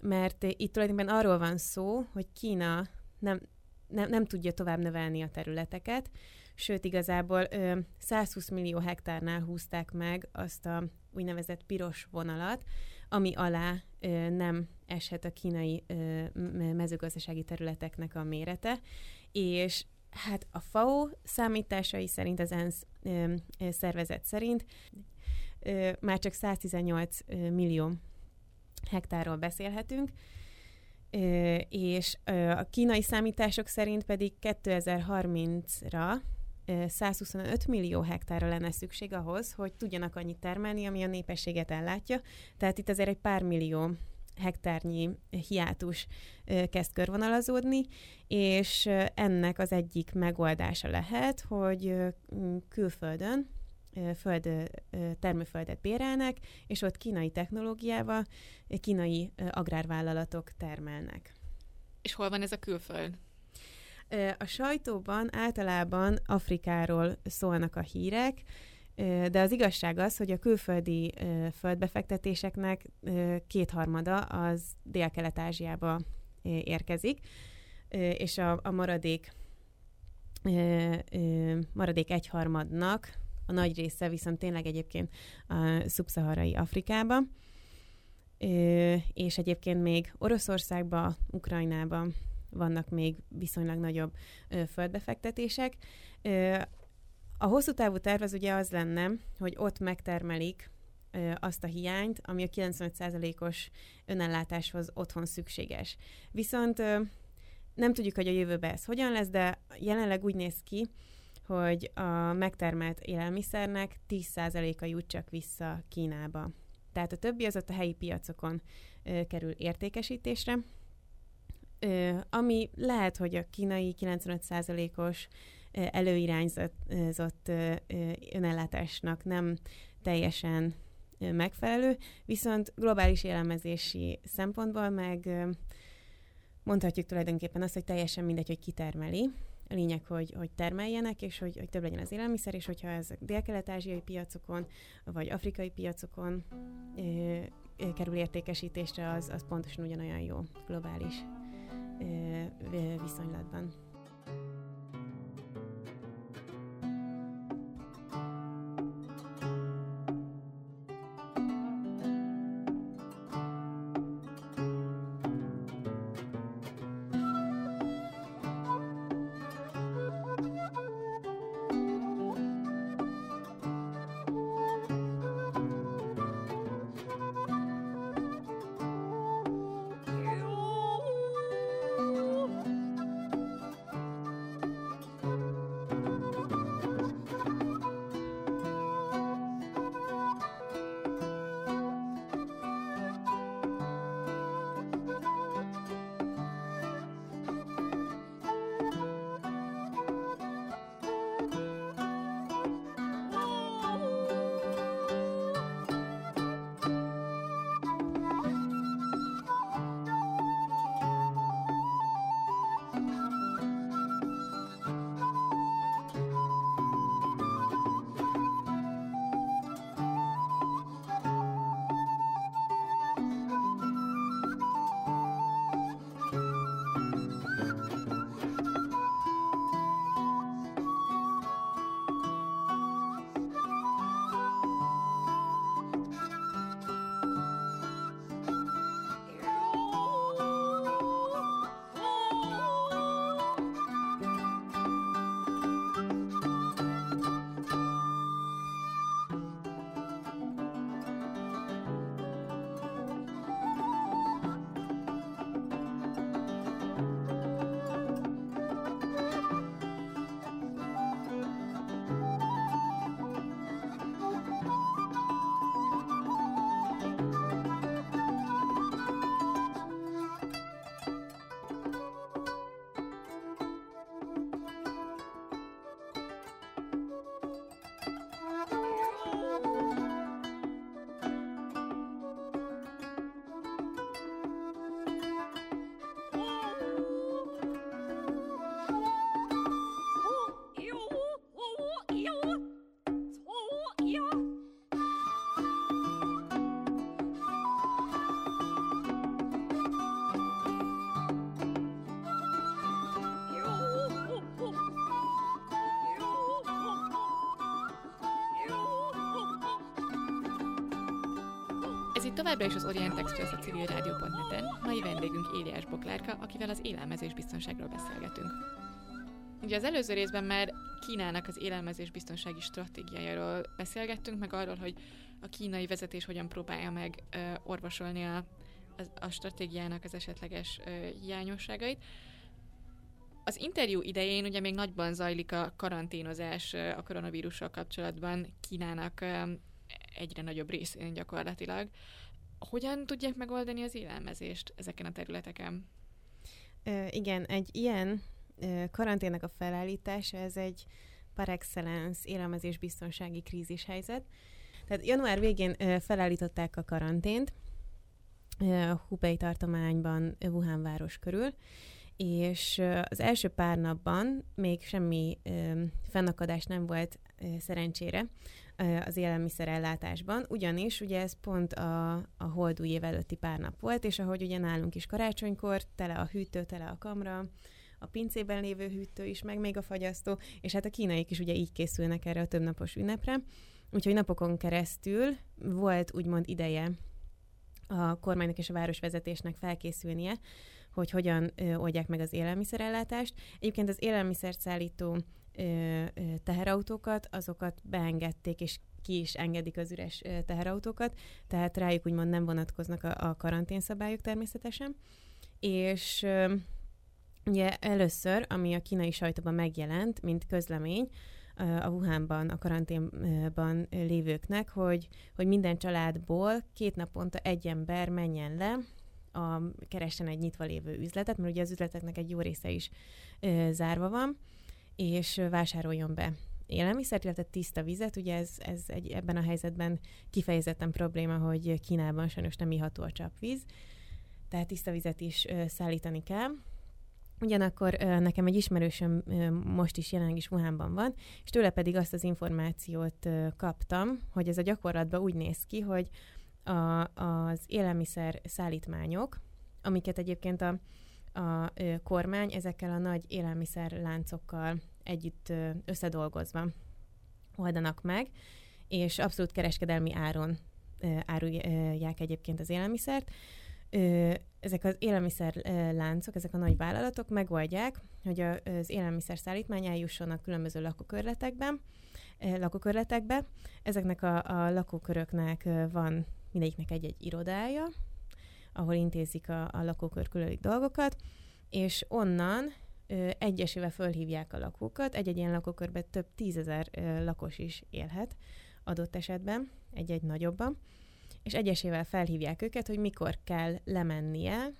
mert itt tulajdonképpen arról van szó, hogy Kína nem, nem, nem tudja tovább növelni a területeket, sőt igazából 120 millió hektárnál húzták meg azt a úgynevezett piros vonalat, ami alá nem eshet a kínai mezőgazdasági területeknek a mérete, és hát a FAO számításai szerint, az ENSZ szervezet szerint már csak 118 millió hektárról beszélhetünk, és a kínai számítások szerint pedig 2030-ra 125 millió hektára lenne szükség ahhoz, hogy tudjanak annyit termelni, ami a népességet ellátja. Tehát itt azért egy pár millió hektárnyi hiátus kezd körvonalazódni, és ennek az egyik megoldása lehet, hogy külföldön föld, termőföldet bérelnek, és ott kínai technológiával kínai agrárvállalatok termelnek. És hol van ez a külföld? A sajtóban általában Afrikáról szólnak a hírek, de az igazság az, hogy a külföldi földbefektetéseknek kétharmada az Dél-Kelet-Ázsiába érkezik, és a, a maradék maradék egyharmadnak a nagy része viszont tényleg egyébként a szubszaharai Afrikába, és egyébként még Oroszországba, Ukrajnába vannak még viszonylag nagyobb földbefektetések. A hosszú távú terv az ugye az lenne, hogy ott megtermelik azt a hiányt, ami a 95%-os önellátáshoz otthon szükséges. Viszont nem tudjuk, hogy a jövőben ez hogyan lesz, de jelenleg úgy néz ki, hogy a megtermelt élelmiszernek 10%-a jut csak vissza Kínába. Tehát a többi az ott a helyi piacokon ö, kerül értékesítésre, ö, ami lehet, hogy a kínai 95%-os előirányzott önellátásnak nem teljesen megfelelő, viszont globális élelmezési szempontból meg mondhatjuk tulajdonképpen azt, hogy teljesen mindegy, hogy kitermeli. A lényeg, hogy, hogy termeljenek, és hogy, hogy több legyen az élelmiszer, és hogyha ez dél-kelet-ázsiai piacokon, vagy afrikai piacokon kerül értékesítésre, az, az pontosan ugyanolyan jó globális Eh, ved Visang Lærband. Továbbra is az Orient Express a civil rádió.net-en. Mai vendégünk Éliás Boklárka, akivel az élelmezés biztonságról beszélgetünk. Ugye az előző részben már Kínának az élelmezés biztonsági stratégiájáról beszélgettünk, meg arról, hogy a kínai vezetés hogyan próbálja meg ö, orvosolni a, a, a stratégiának az esetleges ö, hiányosságait. Az interjú idején ugye még nagyban zajlik a karanténozás ö, a koronavírussal kapcsolatban Kínának ö, egyre nagyobb részén gyakorlatilag. Hogyan tudják megoldani az élelmezést ezeken a területeken? Ö, igen, egy ilyen ö, karanténnek a felállítása, ez egy par excellence élelmezés biztonsági krízis helyzet. Tehát január végén ö, felállították a karantént Hubei tartományban, Wuhan város körül, és az első pár napban még semmi fennakadás nem volt szerencsére az élelmiszerellátásban, ugyanis ugye ez pont a, a holdúj év előtti pár nap volt, és ahogy ugye nálunk is karácsonykor, tele a hűtő, tele a kamra, a pincében lévő hűtő is, meg még a fagyasztó, és hát a kínaiak is ugye így készülnek erre a többnapos ünnepre, úgyhogy napokon keresztül volt úgymond ideje a kormánynak és a városvezetésnek felkészülnie, hogy hogyan ö, oldják meg az élelmiszerellátást. Egyébként az élelmiszert szállító teherautókat, azokat beengedték, és ki is engedik az üres teherautókat, tehát rájuk úgymond nem vonatkoznak a, a karanténszabályok természetesen. És ugye először, ami a kínai sajtóban megjelent, mint közlemény, a Wuhanban, a karanténban lévőknek, hogy, hogy minden családból két naponta egy ember menjen le, a, keressen egy nyitva lévő üzletet, mert ugye az üzleteknek egy jó része is ö, zárva van, és vásároljon be élelmiszert, illetve tiszta vizet. Ugye ez, ez egy, ebben a helyzetben kifejezetten probléma, hogy Kínában sajnos nem iható a csapvíz, tehát tiszta vizet is szállítani kell. Ugyanakkor nekem egy ismerősöm most is jelenleg is Wuhanban van, és tőle pedig azt az információt kaptam, hogy ez a gyakorlatban úgy néz ki, hogy a, az élelmiszer szállítmányok, amiket egyébként a, a kormány ezekkel a nagy élelmiszer láncokkal együtt összedolgozva oldanak meg, és abszolút kereskedelmi áron árulják egyébként az élelmiszert. Ezek az élelmiszer láncok, ezek a nagy vállalatok megoldják, hogy az élelmiszer szállítmány eljusson a különböző lakókörletekben, lakókörletekbe. Ezeknek a, a lakóköröknek van mindegyiknek egy-egy irodája, ahol intézik a, a lakókör különböző dolgokat, és onnan egyesével fölhívják a lakókat, egy-egy ilyen lakókörben több tízezer lakos is élhet adott esetben, egy-egy nagyobban, és egyesével felhívják őket, hogy mikor kell lemennie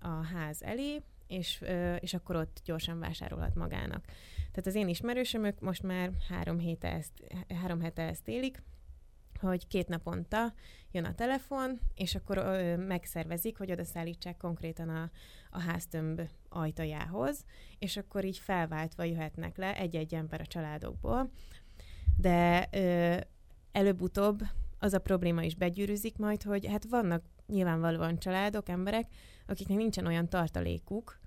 a ház elé, és, és akkor ott gyorsan vásárolhat magának. Tehát az én ismerősömök most már három hete ezt, három hete ezt élik, hogy két naponta jön a telefon, és akkor ö, megszervezik, hogy oda szállítsák konkrétan a, a háztömb ajtajához, és akkor így felváltva jöhetnek le egy-egy ember a családokból. De ö, előbb-utóbb az a probléma is begyűrűzik majd, hogy hát vannak nyilvánvalóan családok, emberek, akiknek nincsen olyan tartalékuk,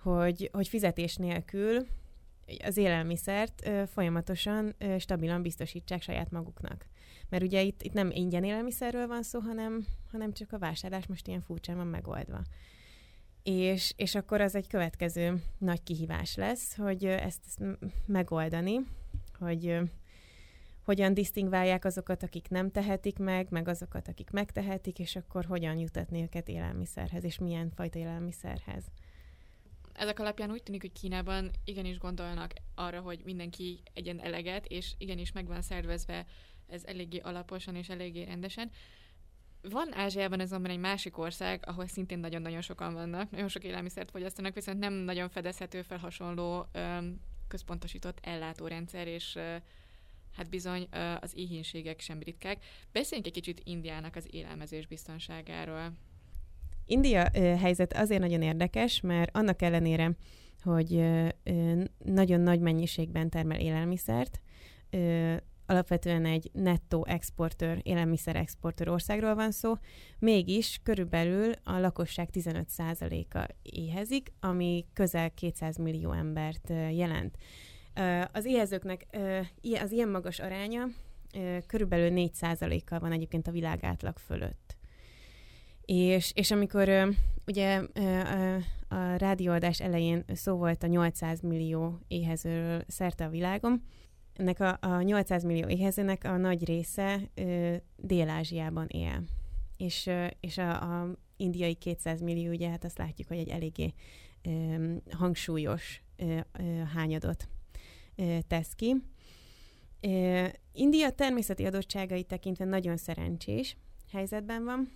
hogy, hogy fizetés nélkül az élelmiszert ö, folyamatosan, ö, stabilan biztosítsák saját maguknak. Mert ugye itt, itt nem ingyen élelmiszerről van szó, hanem, hanem csak a vásárlás most ilyen furcsán van megoldva. És, és akkor az egy következő nagy kihívás lesz, hogy ezt, ezt megoldani, hogy hogyan disztingválják azokat, akik nem tehetik meg, meg azokat, akik megtehetik, és akkor hogyan jutatni őket élelmiszerhez, és milyen fajta élelmiszerhez. Ezek alapján úgy tűnik, hogy Kínában igenis gondolnak arra, hogy mindenki egyen eleget, és igenis meg van szervezve ez eléggé alaposan és eléggé rendesen. Van Ázsiában azonban egy másik ország, ahol szintén nagyon-nagyon sokan vannak, nagyon sok élelmiszert fogyasztanak, viszont nem nagyon fedezhető fel hasonló öm, központosított ellátórendszer, és ö, hát bizony ö, az éhínségek sem ritkák. Beszéljünk egy kicsit Indiának az élelmezés biztonságáról. India ö, helyzet azért nagyon érdekes, mert annak ellenére, hogy ö, nagyon nagy mennyiségben termel élelmiszert, ö, alapvetően egy nettó exportőr, élelmiszer exportőr országról van szó, mégis körülbelül a lakosság 15%-a éhezik, ami közel 200 millió embert jelent. Az éhezőknek az ilyen magas aránya körülbelül 4%-kal van egyébként a világ átlag fölött. És, és amikor ugye a rádióadás elején szó volt a 800 millió éhezőről szerte a világon, ennek a, a 800 millió éhezőnek a nagy része ö, Dél-Ázsiában él. És, ö, és a, a indiai 200 millió, ugye hát azt látjuk, hogy egy eléggé ö, hangsúlyos ö, ö, hányadot ö, tesz ki. Ö, India természeti adottságai tekintve nagyon szerencsés helyzetben van,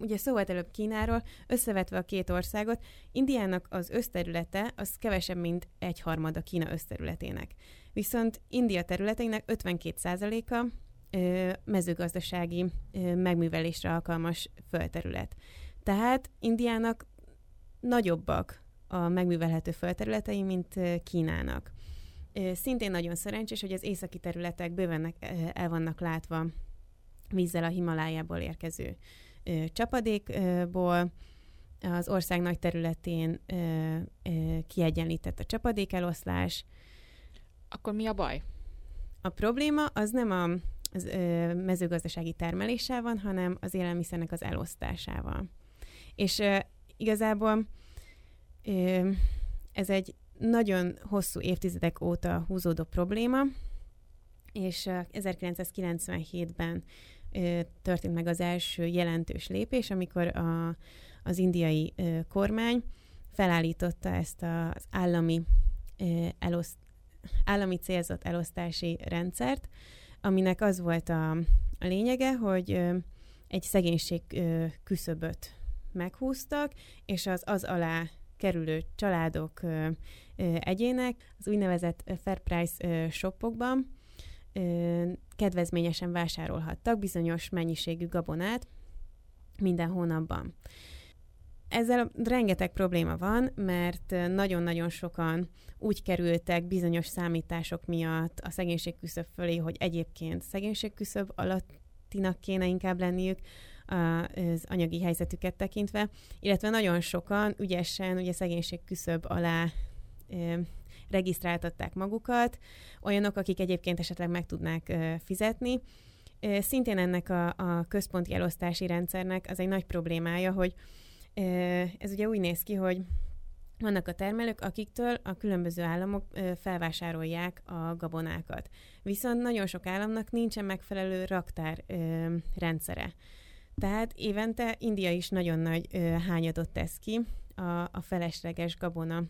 ugye szó volt előbb Kínáról, összevetve a két országot, Indiának az összterülete az kevesebb, mint egy harmada Kína összterületének. Viszont India területeinek 52%-a mezőgazdasági megművelésre alkalmas földterület. Tehát Indiának nagyobbak a megművelhető földterületei, mint Kínának. Szintén nagyon szerencsés, hogy az északi területek bőven el vannak látva vízzel a Himalájából érkező csapadékból, az ország nagy területén kiegyenlített a csapadékeloszlás. Akkor mi a baj? A probléma az nem a az ö, mezőgazdasági termeléssel van, hanem az élelmiszernek az elosztásával. És ö, igazából ö, ez egy nagyon hosszú évtizedek óta húzódó probléma, és 1997-ben történt meg az első jelentős lépés, amikor a, az indiai ö, kormány felállította ezt az állami, ö, eloszt, állami célzott elosztási rendszert, aminek az volt a, a lényege, hogy egy szegénység küszöböt meghúztak, és az az alá kerülő családok, egyének az úgynevezett Fair Price shopokban kedvezményesen vásárolhattak bizonyos mennyiségű gabonát minden hónapban. Ezzel rengeteg probléma van, mert nagyon-nagyon sokan úgy kerültek bizonyos számítások miatt a szegénység küszöb fölé, hogy egyébként szegénység küszöb alattinak kéne inkább lenniük, az anyagi helyzetüket tekintve, illetve nagyon sokan ügyesen ugye szegénység küszöb alá regisztráltatták magukat, olyanok, akik egyébként esetleg meg tudnák fizetni. Szintén ennek a, a központi elosztási rendszernek az egy nagy problémája, hogy ez ugye úgy néz ki, hogy vannak a termelők, akiktől a különböző államok felvásárolják a gabonákat. Viszont nagyon sok államnak nincsen megfelelő raktár rendszere. Tehát évente India is nagyon nagy hányadot tesz ki a, a felesleges gabona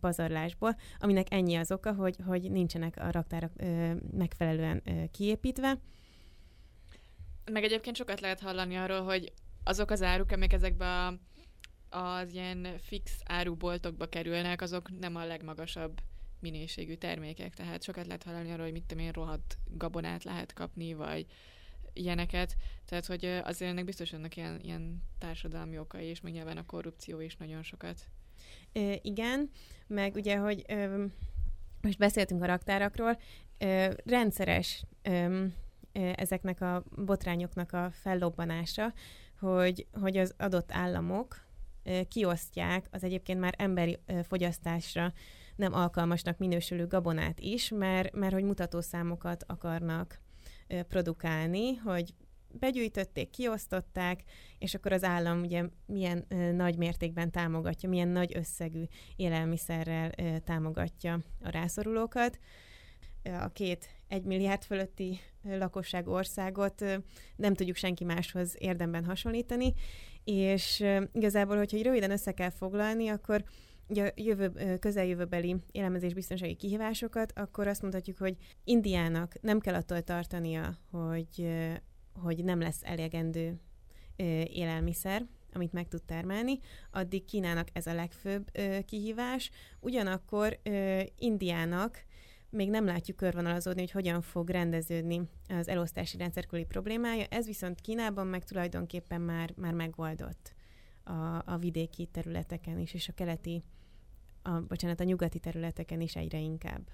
pazarlásból, aminek ennyi az oka, hogy, hogy nincsenek a raktárak megfelelően kiépítve. Meg egyébként sokat lehet hallani arról, hogy azok az áruk, amik ezekbe a, az ilyen fix áruboltokba kerülnek, azok nem a legmagasabb minőségű termékek, tehát sokat lehet hallani arról, hogy mit tudom én, rohadt gabonát lehet kapni, vagy ilyeneket, tehát hogy azért ennek biztos vannak ilyen, ilyen társadalmi okai, és meg nyilván a korrupció is nagyon sokat. Ö, igen, meg ugye, hogy ö, most beszéltünk a raktárakról, ö, rendszeres ö, ezeknek a botrányoknak a fellobbanása, hogy, hogy az adott államok kiosztják az egyébként már emberi fogyasztásra nem alkalmasnak minősülő gabonát is, mert, mert hogy mutatószámokat akarnak produkálni, hogy begyűjtötték, kiosztották, és akkor az állam ugye milyen ö, nagy mértékben támogatja, milyen nagy összegű élelmiszerrel ö, támogatja a rászorulókat. A két egy milliárd fölötti lakosság országot ö, nem tudjuk senki máshoz érdemben hasonlítani, és igazából, hogyha röviden össze kell foglalni, akkor a jövő, közeljövőbeli élelmezésbiztonsági kihívásokat, akkor azt mondhatjuk, hogy Indiának nem kell attól tartania, hogy, hogy nem lesz elegendő élelmiszer, amit meg tud termelni, addig Kínának ez a legfőbb kihívás. Ugyanakkor Indiának még nem látjuk körvonalazódni, hogy hogyan fog rendeződni az elosztási rendszerküli problémája. Ez viszont Kínában meg tulajdonképpen már, már megoldott a, a vidéki területeken is, és a keleti a, bocsánat, a nyugati területeken is egyre inkább.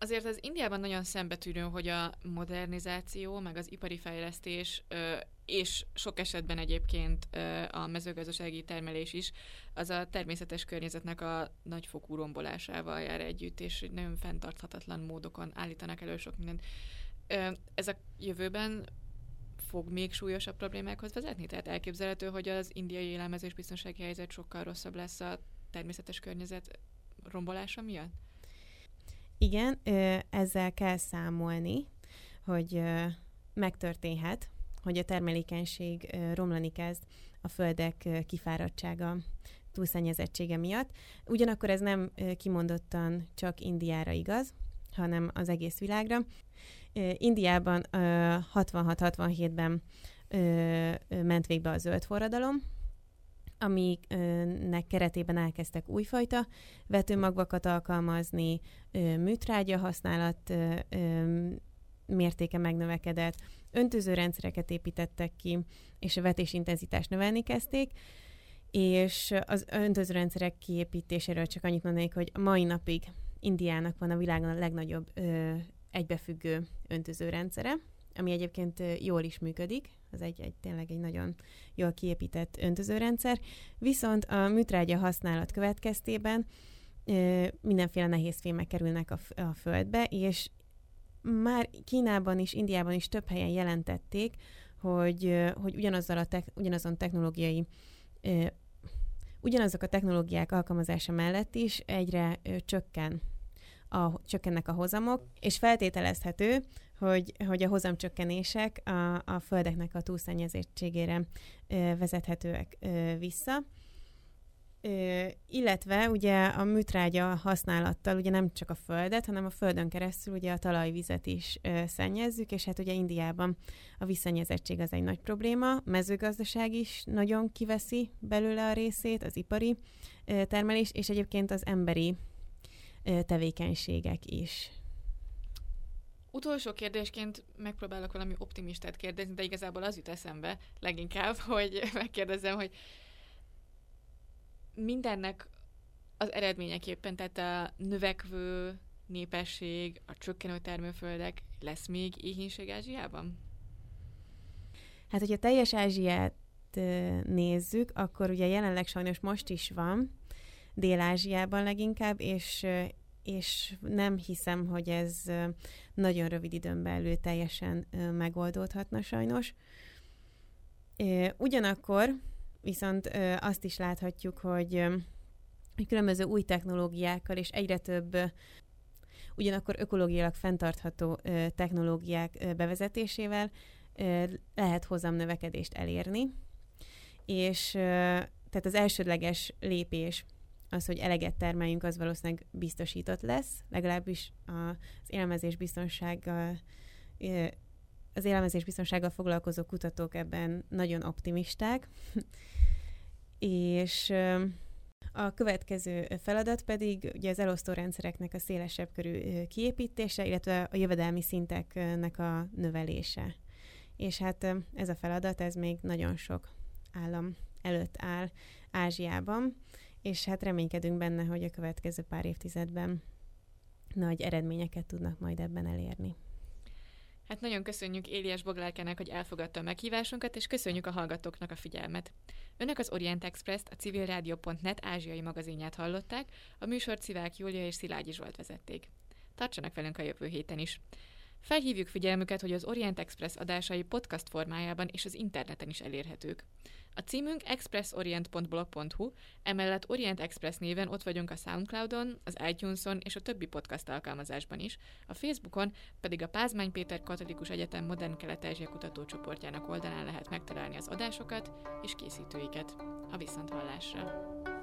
Azért az Indiában nagyon szembetűnő, hogy a modernizáció, meg az ipari fejlesztés, és sok esetben egyébként a mezőgazdasági termelés is, az a természetes környezetnek a nagyfokú rombolásával jár együtt, és nagyon fenntarthatatlan módokon állítanak elő sok mindent. Ez a jövőben fog még súlyosabb problémákhoz vezetni? Tehát elképzelhető, hogy az indiai élelmezés biztonsági helyzet sokkal rosszabb lesz a természetes környezet rombolása miatt? Igen, ezzel kell számolni, hogy megtörténhet, hogy a termelékenység romlani kezd a földek kifáradtsága, túlszennyezettsége miatt. Ugyanakkor ez nem kimondottan csak Indiára igaz, hanem az egész világra. Indiában 66-67-ben ment végbe a zöld forradalom, amiknek keretében elkezdtek újfajta vetőmagvakat alkalmazni, műtrágya használat mértéke megnövekedett, öntöző rendszereket építettek ki, és a vetésintenzitást növelni kezdték, és az öntöző rendszerek kiépítéséről csak annyit mondanék, hogy mai napig Indiának van a világon a legnagyobb ö, egybefüggő öntöző rendszere, ami egyébként jól is működik, az egy, egy tényleg egy nagyon jól kiépített öntözőrendszer, viszont a műtrágya használat következtében mindenféle nehéz fémek kerülnek a, a földbe, és már Kínában is, Indiában is több helyen jelentették, hogy, hogy ugyanazzal a te- ugyanazon technológiai ugyanazok a technológiák alkalmazása mellett is egyre csökken a, csökkennek a hozamok, és feltételezhető, hogy, hogy a hozamcsökkenések a, a földeknek a túlszennyezettségére vezethetőek vissza. Ö, illetve ugye a műtrágya használattal ugye nem csak a földet, hanem a földön keresztül ugye a talajvizet is ö, szennyezzük, és hát ugye Indiában a visszennyezettség az egy nagy probléma, a mezőgazdaság is nagyon kiveszi belőle a részét, az ipari ö, termelés, és egyébként az emberi ö, tevékenységek is. Utolsó kérdésként megpróbálok valami optimistát kérdezni, de igazából az jut eszembe leginkább, hogy megkérdezem, hogy mindennek az eredményeképpen, tehát a növekvő népesség, a csökkenő termőföldek, lesz még éhínség Ázsiában? Hát, hogyha teljes Ázsiát nézzük, akkor ugye jelenleg sajnos most is van, Dél-Ázsiában leginkább, és, és nem hiszem, hogy ez nagyon rövid időn belül teljesen megoldódhatna sajnos. Ugyanakkor viszont azt is láthatjuk, hogy, különböző új technológiákkal és egyre több ugyanakkor ökológiailag fenntartható technológiák bevezetésével lehet hozamnövekedést elérni, és tehát az elsődleges lépés az, hogy eleget termeljünk, az valószínűleg biztosított lesz, legalábbis az élelmezés biztonsággal az élelmezés biztonsággal foglalkozó kutatók ebben nagyon optimisták, és a következő feladat pedig ugye az elosztó rendszereknek a szélesebb körű kiépítése, illetve a jövedelmi szinteknek a növelése. És hát ez a feladat, ez még nagyon sok állam előtt áll Ázsiában, és hát reménykedünk benne, hogy a következő pár évtizedben nagy eredményeket tudnak majd ebben elérni. Hát nagyon köszönjük Éliás Boglárkának, hogy elfogadta a meghívásunkat, és köszönjük a hallgatóknak a figyelmet. Önök az Orient Express-t, a civilrádió.net ázsiai magazinját hallották, a műsort Szivák Júlia és Szilágyi Zsolt vezették. Tartsanak velünk a jövő héten is. Felhívjuk figyelmüket, hogy az Orient Express adásai podcast formájában és az interneten is elérhetők. A címünk expressorient.blog.hu, emellett Orient Express néven ott vagyunk a Soundcloudon, az iTunes-on és a többi podcast alkalmazásban is, a Facebookon pedig a Pázmány Péter Katolikus Egyetem Modern Kelet-Ázsia kutatócsoportjának oldalán lehet megtalálni az adásokat és készítőiket. A viszonthallásra!